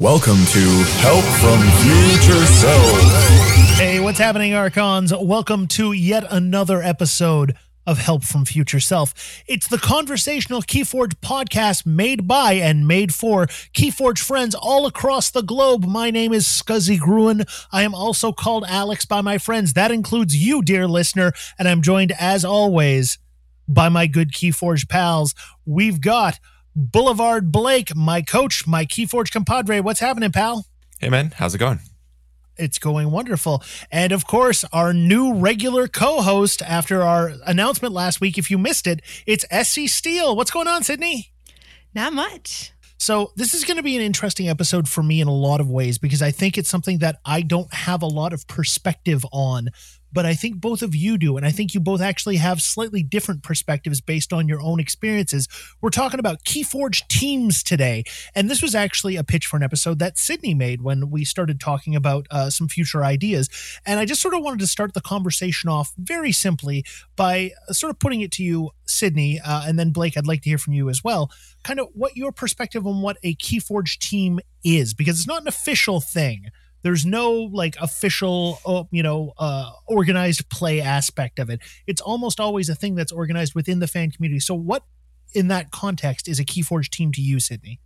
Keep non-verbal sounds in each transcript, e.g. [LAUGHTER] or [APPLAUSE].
Welcome to Help from Future Self. Hey, what's happening, Archons? Welcome to yet another episode of Help from Future Self. It's the conversational Keyforge podcast made by and made for Keyforge friends all across the globe. My name is Scuzzy Gruen. I am also called Alex by my friends. That includes you, dear listener, and I'm joined as always by my good Keyforge pals. We've got Boulevard Blake, my coach, my Keyforge compadre. What's happening, pal? Hey, man. How's it going? It's going wonderful. And of course, our new regular co host after our announcement last week, if you missed it, it's SC Steele. What's going on, Sydney? Not much. So, this is going to be an interesting episode for me in a lot of ways because I think it's something that I don't have a lot of perspective on but I think both of you do. And I think you both actually have slightly different perspectives based on your own experiences. We're talking about Keyforge teams today. And this was actually a pitch for an episode that Sydney made when we started talking about uh, some future ideas. And I just sort of wanted to start the conversation off very simply by sort of putting it to you, Sydney, uh, and then Blake, I'd like to hear from you as well. Kind of what your perspective on what a Keyforge team is, because it's not an official thing there's no like official, uh, you know, uh, organized play aspect of it. It's almost always a thing that's organized within the fan community. So, what in that context is a Keyforge team to you, Sydney?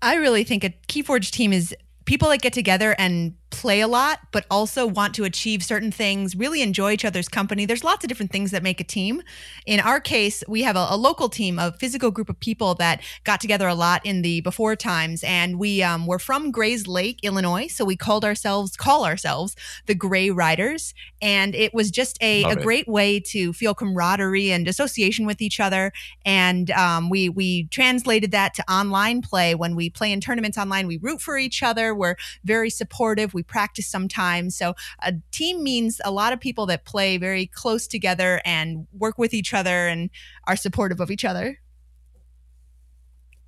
I really think a Keyforge team is people that get together and play a lot, but also want to achieve certain things, really enjoy each other's company. There's lots of different things that make a team. In our case, we have a, a local team, a physical group of people that got together a lot in the before times, and we um, were from Grayslake, Illinois, so we called ourselves call ourselves the Gray Riders, and it was just a, a great way to feel camaraderie and association with each other. And um, we we translated that to online play. When we play in tournaments online, we root for each other. We're very supportive. We we practice sometimes. So a team means a lot of people that play very close together and work with each other and are supportive of each other.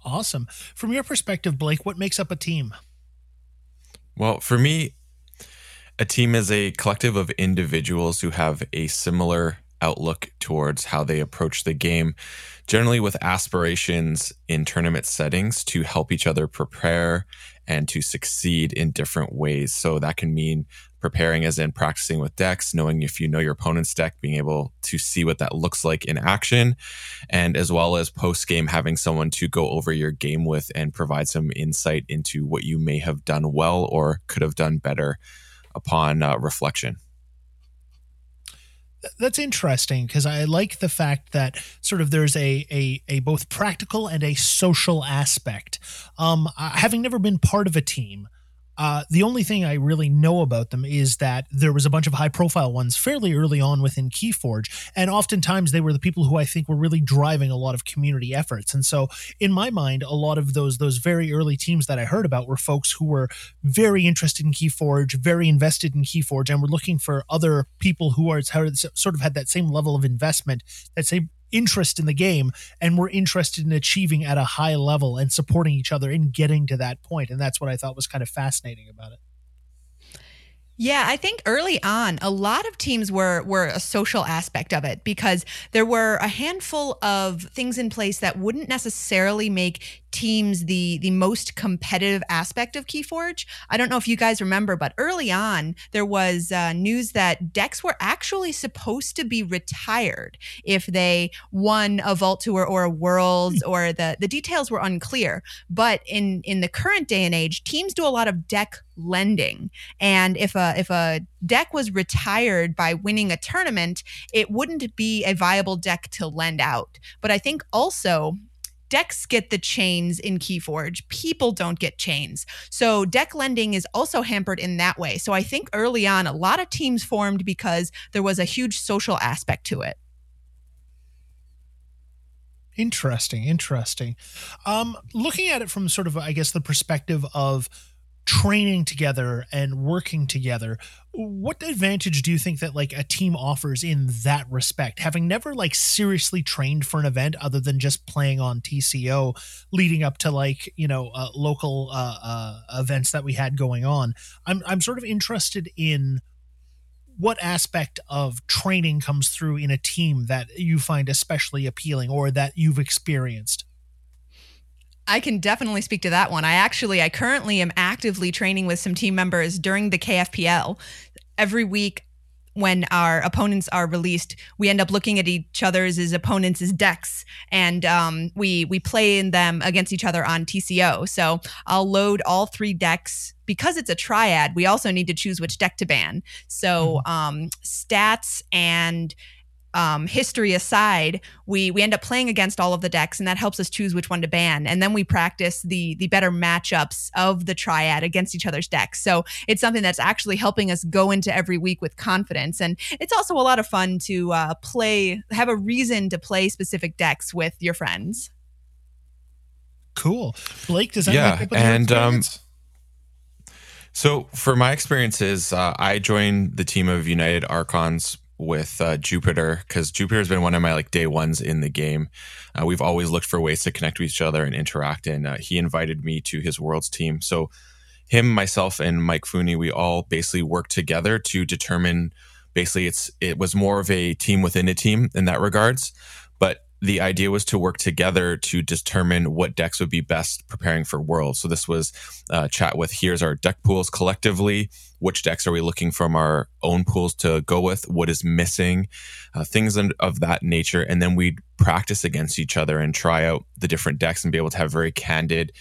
Awesome. From your perspective, Blake, what makes up a team? Well, for me, a team is a collective of individuals who have a similar outlook towards how they approach the game, generally with aspirations in tournament settings to help each other prepare and to succeed in different ways. So that can mean preparing as in practicing with decks, knowing if you know your opponent's deck, being able to see what that looks like in action, and as well as post game having someone to go over your game with and provide some insight into what you may have done well or could have done better upon uh, reflection that's interesting because I like the fact that sort of there's a a, a both practical and a social aspect. Um, having never been part of a team, uh, the only thing I really know about them is that there was a bunch of high profile ones fairly early on within Keyforge. And oftentimes they were the people who I think were really driving a lot of community efforts. And so in my mind, a lot of those, those very early teams that I heard about were folks who were very interested in Keyforge, very invested in Keyforge, and were looking for other people who are sort of had that same level of investment, that same interest in the game and we're interested in achieving at a high level and supporting each other in getting to that point and that's what i thought was kind of fascinating about it. Yeah, I think early on, a lot of teams were were a social aspect of it because there were a handful of things in place that wouldn't necessarily make teams the the most competitive aspect of Keyforge. I don't know if you guys remember, but early on there was uh, news that decks were actually supposed to be retired if they won a Vault Tour or a Worlds, hmm. or the the details were unclear. But in in the current day and age, teams do a lot of deck lending, and if a if a deck was retired by winning a tournament, it wouldn't be a viable deck to lend out. But I think also decks get the chains in Keyforge. People don't get chains. So deck lending is also hampered in that way. So I think early on, a lot of teams formed because there was a huge social aspect to it. Interesting, interesting. Um, looking at it from sort of, I guess, the perspective of training together and working together. What advantage do you think that like a team offers in that respect? Having never like seriously trained for an event other than just playing on tco leading up to like you know uh, local uh, uh, events that we had going on i'm i'm sort of interested in what aspect of training comes through in a team that you find especially appealing or that you've experienced I can definitely speak to that one. I actually, I currently am actively training with some team members during the KFPL. Every week, when our opponents are released, we end up looking at each other's as opponents' as decks, and um, we we play in them against each other on TCO. So I'll load all three decks because it's a triad. We also need to choose which deck to ban. So um, stats and um, history aside, we we end up playing against all of the decks, and that helps us choose which one to ban. And then we practice the the better matchups of the triad against each other's decks. So it's something that's actually helping us go into every week with confidence, and it's also a lot of fun to uh, play, have a reason to play specific decks with your friends. Cool, Blake. Does that Yeah, match up with your and, um. So, for my experiences, uh, I joined the team of United Archons with uh, Jupiter because Jupiter has been one of my like day ones in the game. Uh, we've always looked for ways to connect with each other and interact, and uh, he invited me to his Worlds team. So, him, myself, and Mike Fooney, we all basically worked together to determine. Basically, it's it was more of a team within a team in that regards, the idea was to work together to determine what decks would be best preparing for Worlds. So this was uh, chat with here's our deck pools collectively. Which decks are we looking from our own pools to go with? What is missing? Uh, things of that nature. And then we'd practice against each other and try out the different decks and be able to have very candid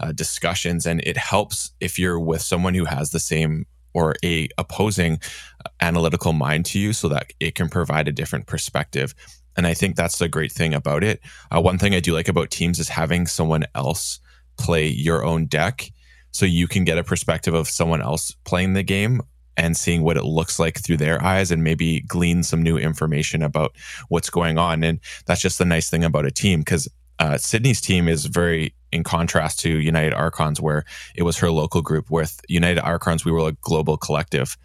uh, discussions. And it helps if you're with someone who has the same or a opposing uh, analytical mind to you so that it can provide a different perspective and I think that's the great thing about it. Uh, one thing I do like about teams is having someone else play your own deck so you can get a perspective of someone else playing the game and seeing what it looks like through their eyes and maybe glean some new information about what's going on. And that's just the nice thing about a team because uh, Sydney's team is very in contrast to United Archons, where it was her local group. With United Archons, we were a global collective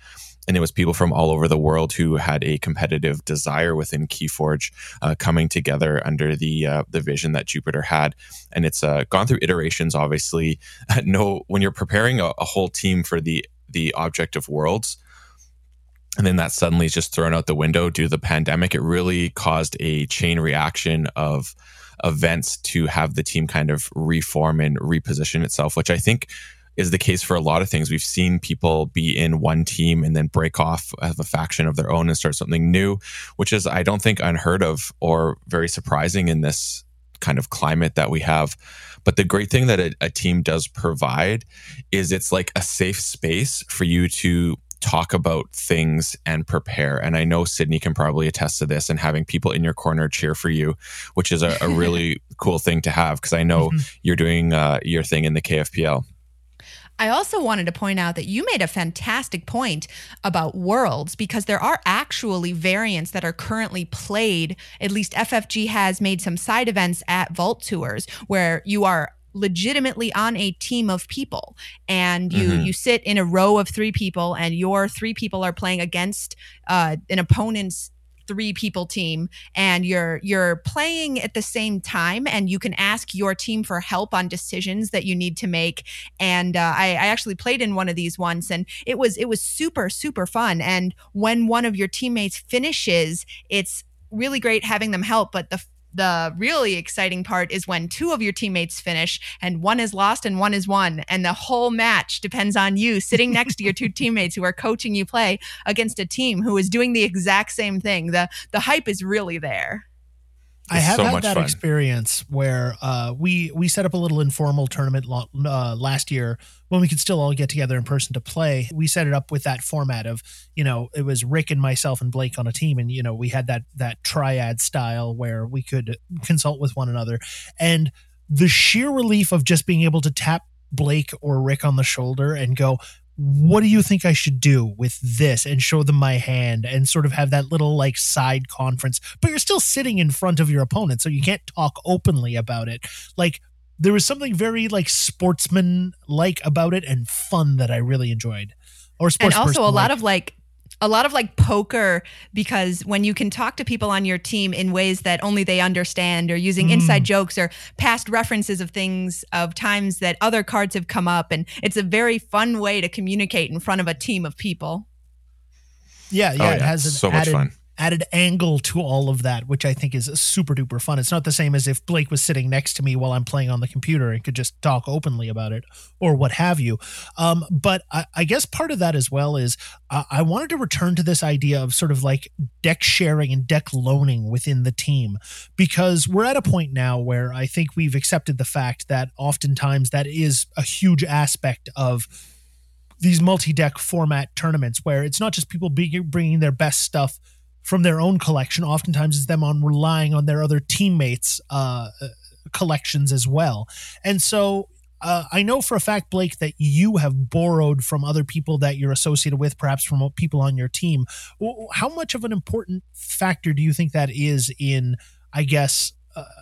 and it was people from all over the world who had a competitive desire within Keyforge uh, coming together under the uh, the vision that Jupiter had, and it's uh, gone through iterations. Obviously, [LAUGHS] no, when you're preparing a, a whole team for the the object of worlds, and then that suddenly is just thrown out the window due to the pandemic, it really caused a chain reaction of events to have the team kind of reform and reposition itself, which I think is the case for a lot of things. We've seen people be in one team and then break off, have a faction of their own and start something new, which is, I don't think, unheard of or very surprising in this kind of climate that we have. But the great thing that a, a team does provide is it's like a safe space for you to talk about things and prepare. And I know Sydney can probably attest to this and having people in your corner cheer for you, which is a, a [LAUGHS] really cool thing to have because I know you're doing uh, your thing in the KFPL. I also wanted to point out that you made a fantastic point about worlds because there are actually variants that are currently played. At least FFG has made some side events at Vault Tours where you are legitimately on a team of people and you Mhm. you sit in a row of three people and your three people are playing against uh, an opponent's three people team and you're you're playing at the same time and you can ask your team for help on decisions that you need to make. And uh, I, I actually played in one of these once and it was it was super super fun. And when one of your teammates finishes it's really great having them help but the the really exciting part is when two of your teammates finish and one is lost and one is won and the whole match depends on you sitting next to your two [LAUGHS] teammates who are coaching you play against a team who is doing the exact same thing. The the hype is really there I have so had that fun. experience where uh, we we set up a little informal tournament lo- uh, last year when we could still all get together in person to play. We set it up with that format of you know it was Rick and myself and Blake on a team, and you know we had that that triad style where we could consult with one another, and the sheer relief of just being able to tap Blake or Rick on the shoulder and go. What do you think I should do with this? And show them my hand and sort of have that little like side conference, but you're still sitting in front of your opponent, so you can't talk openly about it. Like there was something very like sportsman like about it and fun that I really enjoyed. Or sports and also a lot of like a lot of like poker because when you can talk to people on your team in ways that only they understand or using Mm. inside jokes or past references of things of times that other cards have come up and it's a very fun way to communicate in front of a team of people yeah, yeah, Oh, it has an so much fun. Added angle to all of that, which I think is super duper fun. It's not the same as if Blake was sitting next to me while I'm playing on the computer and could just talk openly about it or what have you. Um, but I, I, guess part of that as well is I wanted to return to this idea of sort of like deck sharing and deck loaning within the team because we're at a point now where I think we've accepted the fact that oftentimes that is a huge aspect of these multi-deck format tournaments where it's not just people bringing their best stuff from their own collection. Oftentimes, it's them on relying on their other teammates' uh, collections as well. And so, uh, I know for a fact, Blake, that you have borrowed from other people that you're associated with, perhaps from people on your team. How much of an important factor do you think that is in, I guess,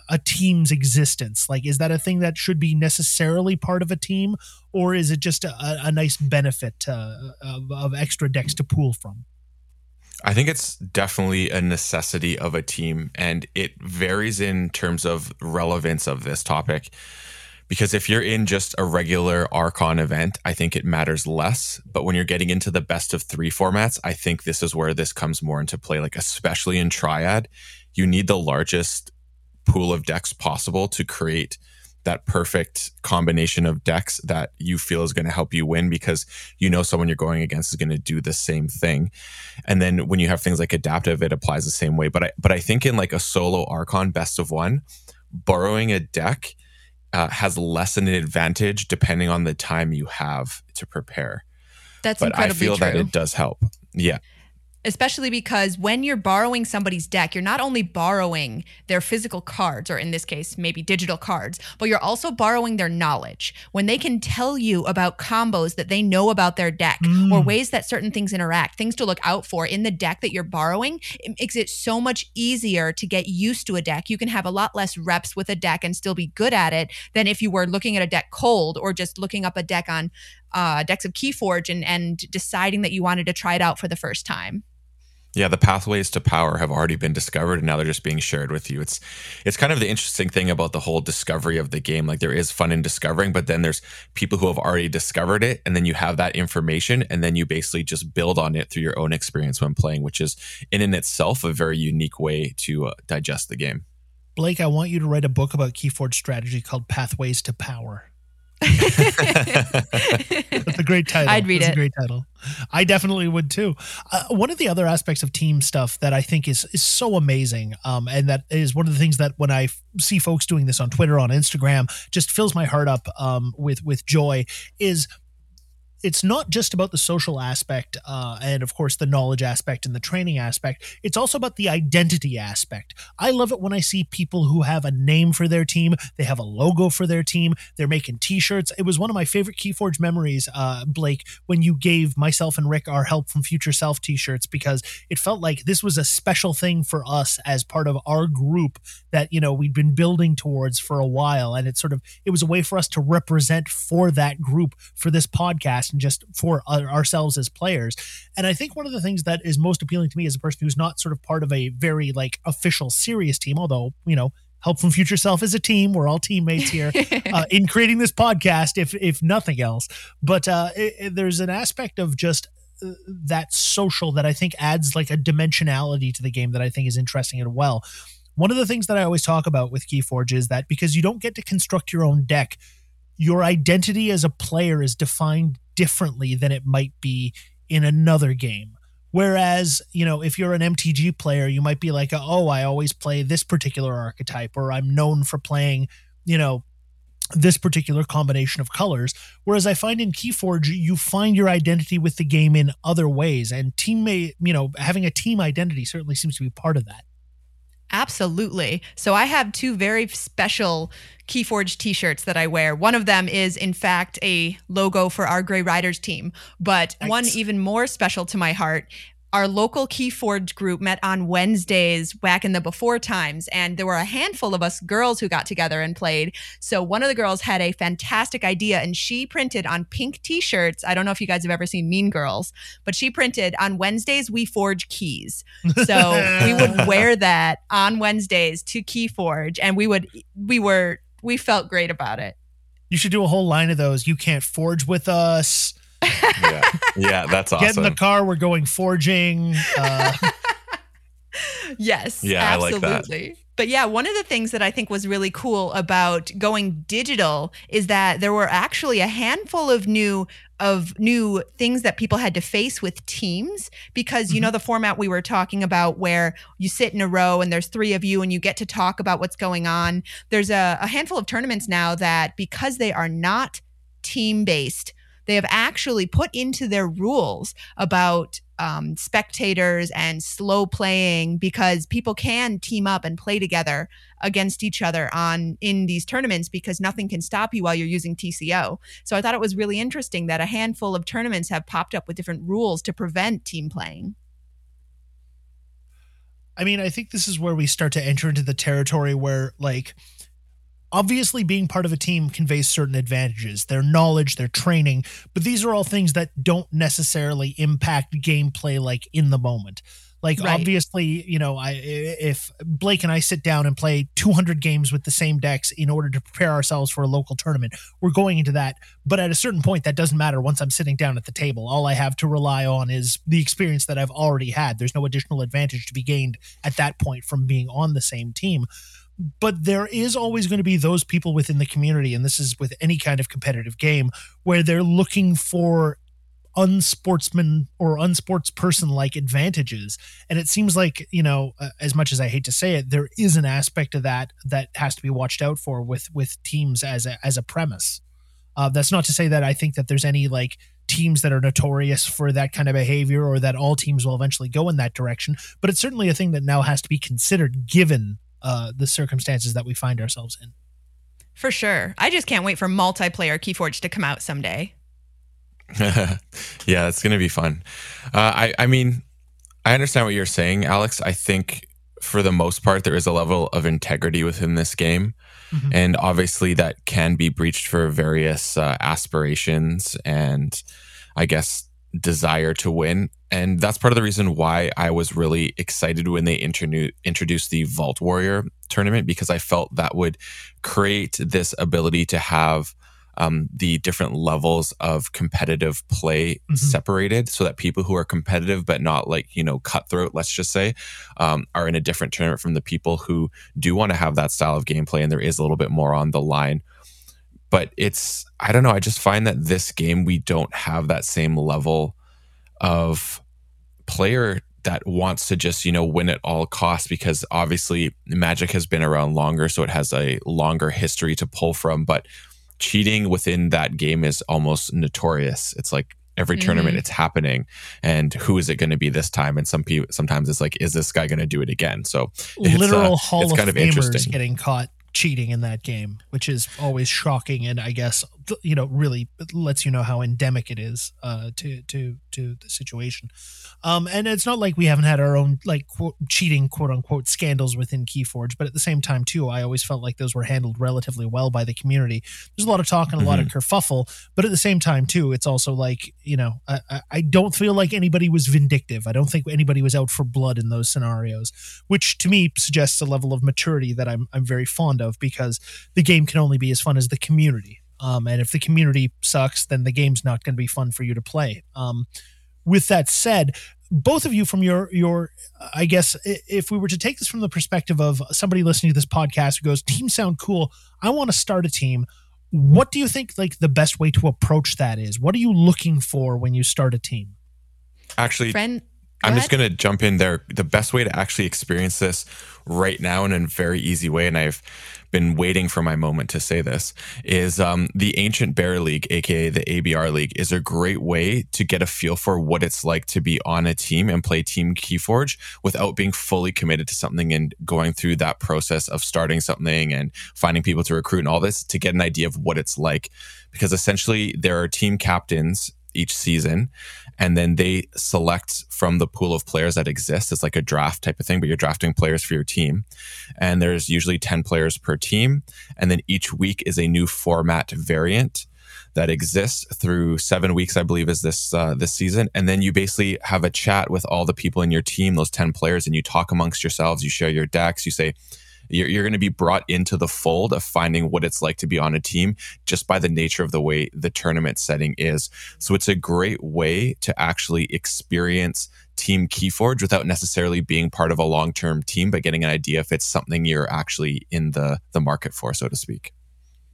a team's existence? Like, is that a thing that should be necessarily part of a team, or is it just a, a nice benefit uh, of, of extra decks to pool from? I think it's definitely a necessity of a team, and it varies in terms of relevance of this topic. Because if you're in just a regular Archon event, I think it matters less. But when you're getting into the best of three formats, I think this is where this comes more into play. Like, especially in Triad, you need the largest pool of decks possible to create that perfect combination of decks that you feel is going to help you win because you know someone you're going against is going to do the same thing. And then when you have things like adaptive, it applies the same way. But I but I think in like a solo Archon best of one, borrowing a deck uh, has less an advantage depending on the time you have to prepare. That's but I feel true. that it does help. Yeah especially because when you're borrowing somebody's deck, you're not only borrowing their physical cards, or in this case, maybe digital cards, but you're also borrowing their knowledge. When they can tell you about combos that they know about their deck mm. or ways that certain things interact, things to look out for in the deck that you're borrowing, it makes it so much easier to get used to a deck. You can have a lot less reps with a deck and still be good at it than if you were looking at a deck cold or just looking up a deck on uh, decks of Keyforge and, and deciding that you wanted to try it out for the first time. Yeah, the pathways to power have already been discovered and now they're just being shared with you. It's it's kind of the interesting thing about the whole discovery of the game. Like there is fun in discovering, but then there's people who have already discovered it and then you have that information and then you basically just build on it through your own experience when playing, which is in and itself a very unique way to uh, digest the game. Blake, I want you to write a book about Keyforge strategy called Pathways to Power. That's a great title. I'd read That's it. A great title. I definitely would too. Uh, one of the other aspects of team stuff that I think is is so amazing, um, and that is one of the things that when I f- see folks doing this on Twitter, on Instagram, just fills my heart up um, with with joy. Is it's not just about the social aspect uh, and of course the knowledge aspect and the training aspect. It's also about the identity aspect. I love it when i see people who have a name for their team. They have a logo for their team. They're making t-shirts. It was one of my favorite keyforge memories uh, blake when you gave myself and rick our help from future self t-shirts because it felt like this was a special thing for us as part of our group that you know we'd been building towards for a while. And it sort of it was a way for us to represent for that group for this podcast and just for ourselves as players. And I think one of the things that is most appealing to me as a person who's not sort of part of a very like official serious team, although, you know, Help from Future Self is a team. We're all teammates here [LAUGHS] uh, in creating this podcast, if if nothing else. But uh, it, it, there's an aspect of just uh, that social that I think adds like a dimensionality to the game that I think is interesting and well. One of the things that I always talk about with Keyforge is that because you don't get to construct your own deck, your identity as a player is defined differently than it might be in another game. Whereas, you know, if you're an MTG player, you might be like, oh, I always play this particular archetype, or I'm known for playing, you know, this particular combination of colors. Whereas I find in Keyforge, you find your identity with the game in other ways. And teammate, you know, having a team identity certainly seems to be part of that. Absolutely. So I have two very special Keyforge t-shirts that I wear. One of them is in fact a logo for our Grey Riders team, but nice. one even more special to my heart our local Keyforge group met on Wednesdays back in the before times, and there were a handful of us girls who got together and played. So one of the girls had a fantastic idea, and she printed on pink T-shirts. I don't know if you guys have ever seen Mean Girls, but she printed on Wednesdays we forge keys. So we would [LAUGHS] wear that on Wednesdays to Keyforge, and we would we were we felt great about it. You should do a whole line of those. You can't forge with us yeah. yeah, that's awesome. Get in the car. We're going forging. Uh, Yes. Yeah, I like absolutely. that. But yeah, one of the things that I think was really cool about going digital is that there were actually a handful of new of new things that people had to face with teams because you know the format we were talking about where you sit in a row and there's three of you and you get to talk about what's going on. There's a, a handful of tournaments now that because they are not team based, they have actually put into their rules about um, spectators and slow playing because people can team up and play together against each other on in these tournaments because nothing can stop you while you're using TCO. So I thought it was really interesting that a handful of tournaments have popped up with different rules to prevent team playing. I mean, I think this is where we start to enter into the territory where, like, obviously being part of a team conveys certain advantages their knowledge, their training, but these are all things that don't necessarily impact gameplay like in the moment. Like Right. obviously, you know, I if Blake and I sit down and play 200 games with the same decks in order to prepare ourselves for a local tournament, we're going into that. But at a certain point, that doesn't matter. Once I'm sitting down at the table, all I have to rely on is the experience that I've already had. There's no additional advantage to be gained at that point from being on the same team but there is always going to be those people within the community and this is with any kind of competitive game where they're looking for unsportsman or unsportsperson like advantages. And it seems like you know uh, as much as i hate to say it there is an aspect of that that has to be watched out for with with teams as a as a premise. Uh, that's not to say that i think that there's any like teams that are notorious for that kind of behavior or that all teams will eventually go in that direction but it's certainly a thing that now has to be considered given uh, the circumstances that we find ourselves in. For sure. I just can't wait for multiplayer Keyforge to come out someday. [LAUGHS] yeah, it's gonna be fun. Uh, I I mean, I understand what you're saying, Alex. I think for the most part there is a level of integrity within this game, Mhm. and obviously that can be breached for various uh, aspirations and I guess desire to win. And that's part of the reason why I was really excited when they introdu- introduced the Vault Warrior tournament because I felt that would create this ability to have um, the different levels of competitive play Mhm. separated so that people who are competitive but not like you know cutthroat let's just say um, are in a different tournament from the people who do want to have that style of gameplay and there is a little bit more on the line but it's i don't know i just find that this game we don't have that same level of player that wants to just you know win at all costs because obviously magic has been around longer so it has a longer history to pull from but cheating within that game is almost notorious it's like every tournament Mhm. it's happening and who is it going to be this time and some people sometimes it's like is this guy going to do it again so It's, Literal uh, Hall it's of kind of Famers interesting. getting caught cheating in that game, which is always shocking, and I guess you know really lets you know how endemic it is uh, to to to the situation. Um, and it's not like we haven't had our own like quote, cheating quote unquote scandals within KeyForge, but at the same time too, I always felt like those were handled relatively well by the community. There's a lot of talk and a lot of kerfuffle, but at the same time too, it's also like you know I, I- I don't feel like anybody was vindictive. I don't think anybody was out for blood in those scenarios which to me suggests a level of maturity that I'm I'm very fond of because the game can only be as fun as the community. Um, and if the community sucks, then the game's not going to be fun for you to play. Um, with that said, both of you from your your I guess if we were to take this from the perspective of somebody listening to this podcast who goes, "Teams sound cool. I want to start a team." What do you think like the best way to approach that is? What are you looking for when you start a team? actually Friend, I'm just going to jump in there. The best way to actually experience this right now in a very easy way, and I've been waiting for my moment to say this, is um, the Ancient Bear League, aka the ABR League, is a great way to get a feel for what it's like to be on a team and play Team Keyforge without being fully committed to something and going through that process of starting something and finding people to recruit and all this to get an idea of what it's like. Because essentially, there are team captains each season and then they select from the pool of players that exist. It's like a draft type of thing, but you're drafting players for your team. And there's usually 10 players per team. And then each week is a new format variant that exists through seven weeks, I believe, is this uh, this season. And then you basically have a chat with all the people in your team, those 10 players, and you talk amongst yourselves. You share your decks. You say, You're, you're going to be brought into the fold of finding what it's like to be on a team just by the nature of the way the tournament setting is. So it's a great way to actually experience Team Keyforge without necessarily being part of a long term team, but getting an idea if it's something you're actually in the the market for, so to speak.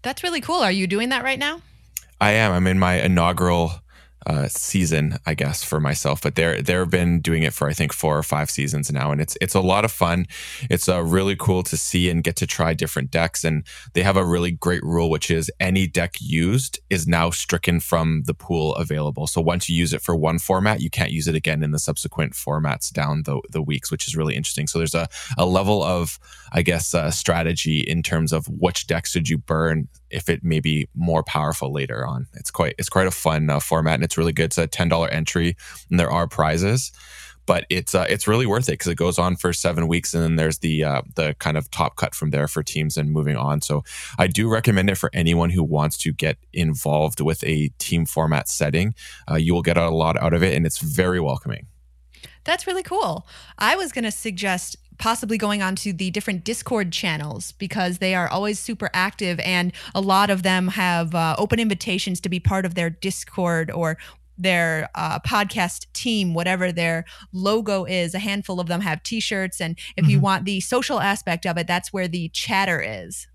That's really cool. Are you doing that right now? I am. I'm in my inaugural uh, season, I guess, for myself. But they're they've been doing it for I think four or five seasons now, and it's it's a lot of fun. It's uh, really cool to see and get to try different decks. And they have a really great rule, which is any deck used is now stricken from the pool available. So once you use it for one format, you can't use it again in the subsequent formats down the the weeks, which is really interesting. So there's a a level of I guess uh, strategy in terms of which decks did you burn if it may be more powerful later on. It's quite it's quite a fun uh, format and it's really good. It's a ten dollar entry and there are prizes, but it's uh, it's really worth it because it goes on for seven weeks and then there's the uh, the kind of top cut from there for teams and moving on. So I do recommend it for anyone who wants to get involved with a team format setting. Uh, you will get a lot out of it and it's very welcoming. That's really cool. I was going to suggest possibly going on to the different Discord channels because they are always super active and a lot of them have uh, open invitations to be part of their Discord or their uh, podcast team, whatever their logo is. A handful of them have t shirts. And if mm-hmm. you want the social aspect of it, that's where the chatter is.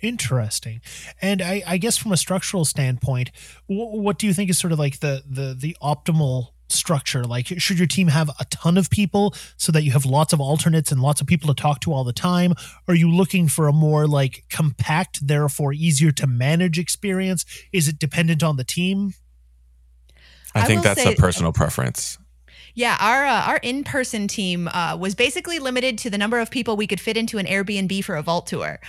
Interesting, and I, I guess from a structural standpoint, w- what do you think is sort of like the the the optimal structure? Like, should your team have a ton of people so that you have lots of alternates and lots of people to talk to all the time? Are you looking for a more like compact, therefore easier to manage experience? Is it dependent on the team? I, I think that's say, a personal preference. Yeah, our uh, our in person team uh, was basically limited to the number of people we could fit into an Airbnb for a vault tour.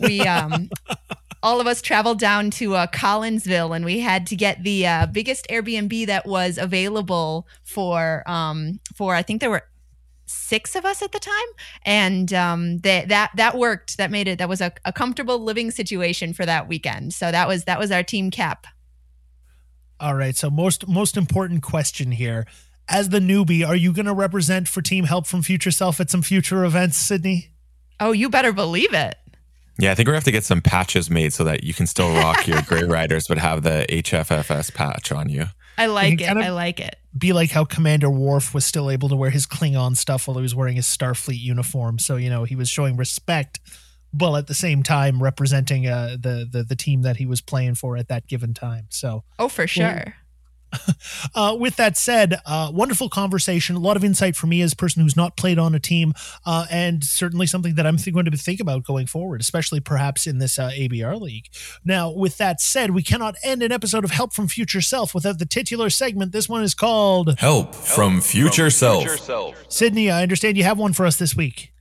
We um, [LAUGHS] all of us traveled down to uh, Collinsville and we had to get the uh, biggest Airbnb that was available for um, for I think there were six of us at the time. And um, that that that worked. That made it that was a, a comfortable living situation for that weekend. So that was that was our team cap. All right. So most most important question here. As the newbie are you going to represent for team help from future self at some future events sydney? Oh you better believe it yeah, I think we're gonna have to get some patches made so that you can still rock your Grey [LAUGHS] Riders, but have the HFFS patch on you. I like it. I like it. Be like how Commander Worf was still able to wear his Klingon stuff while he was wearing his Starfleet uniform. So you know he was showing respect, but at the same time representing uh, the the the team that he was playing for at that given time. So oh, for sure. [LAUGHS] uh, with that said, uh, wonderful conversation. A lot of insight for me as a person who's not played on a team, uh, and certainly something that I'm th- going to think about going forward, especially perhaps in this uh, ABR league. Now, with that said, we cannot end an episode of Help from Future Self without the titular segment. This one is called Help from Future, from Self. Future Self. Sydney, I understand you have one for us this week.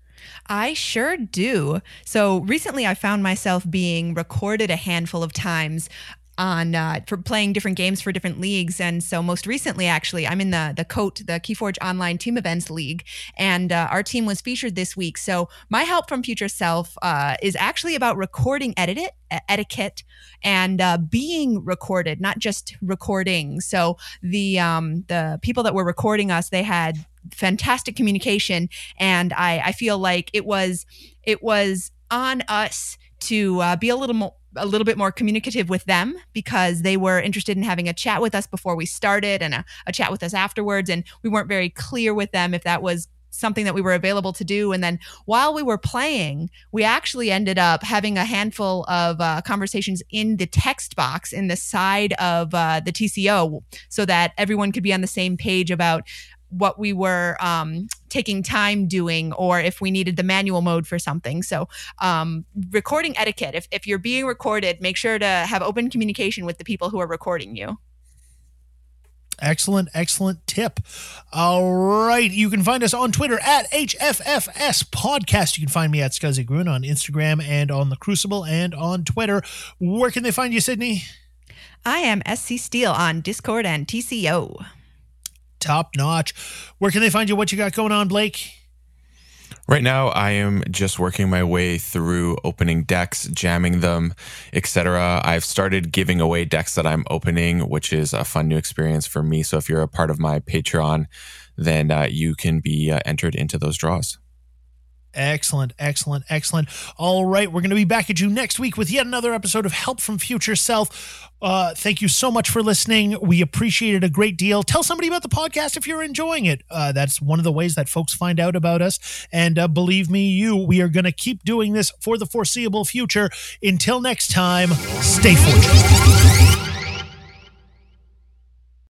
I sure do. So recently, I found myself being recorded a handful of times on uh, for playing different games for different leagues. And so most recently, actually, I'm in the the COTE, the Keyforge Online Team Events League, and uh, our team was featured this week. So my help from Future Self uh, is actually about recording edit etiquette and uh, being recorded, not just recording. So the um, the people that were recording us, they had fantastic communication, and I I feel like it was it was on us to uh, be a little more a little bit more communicative with them because they were interested in having a chat with us before we started and a, a, chat with us afterwards. And we weren't very clear with them if that was something that we were available to do. And then while we were playing, we actually ended up having a handful of uh, conversations in the text box in the side of uh, the TCO so that everyone could be on the same page about what we were um, taking time doing or if we needed the manual mode for something. So, um, recording etiquette if, if you're being recorded, make sure to have open communication with the people who are recording you. Excellent, excellent tip. All right. You can find us on Twitter at HFFS Podcast. You can find me at Scuzzy Grun on Instagram and on The Crucible and on Twitter. Where can they find you, Sydney? I am SC Steele on Discord and TCO top notch. Where can they find you? What you got going on, Blake? Right now, I am just working my way through opening decks, jamming them, etc. I've started giving away decks that I'm opening, which is a fun new experience for me. So if you're a part of my Patreon, then uh, you can be uh, entered into those draws. Excellent, excellent, excellent. All right, we're going to be back at you next week with yet another episode of Help from Future Self. Uh, thank you so much for listening. We appreciate it a great deal. Tell somebody about the podcast if you're enjoying it. Uh, that's one of the ways that folks find out about us. And uh, believe me, you, we are going to keep doing this for the foreseeable future. Until next time, stay fortunate.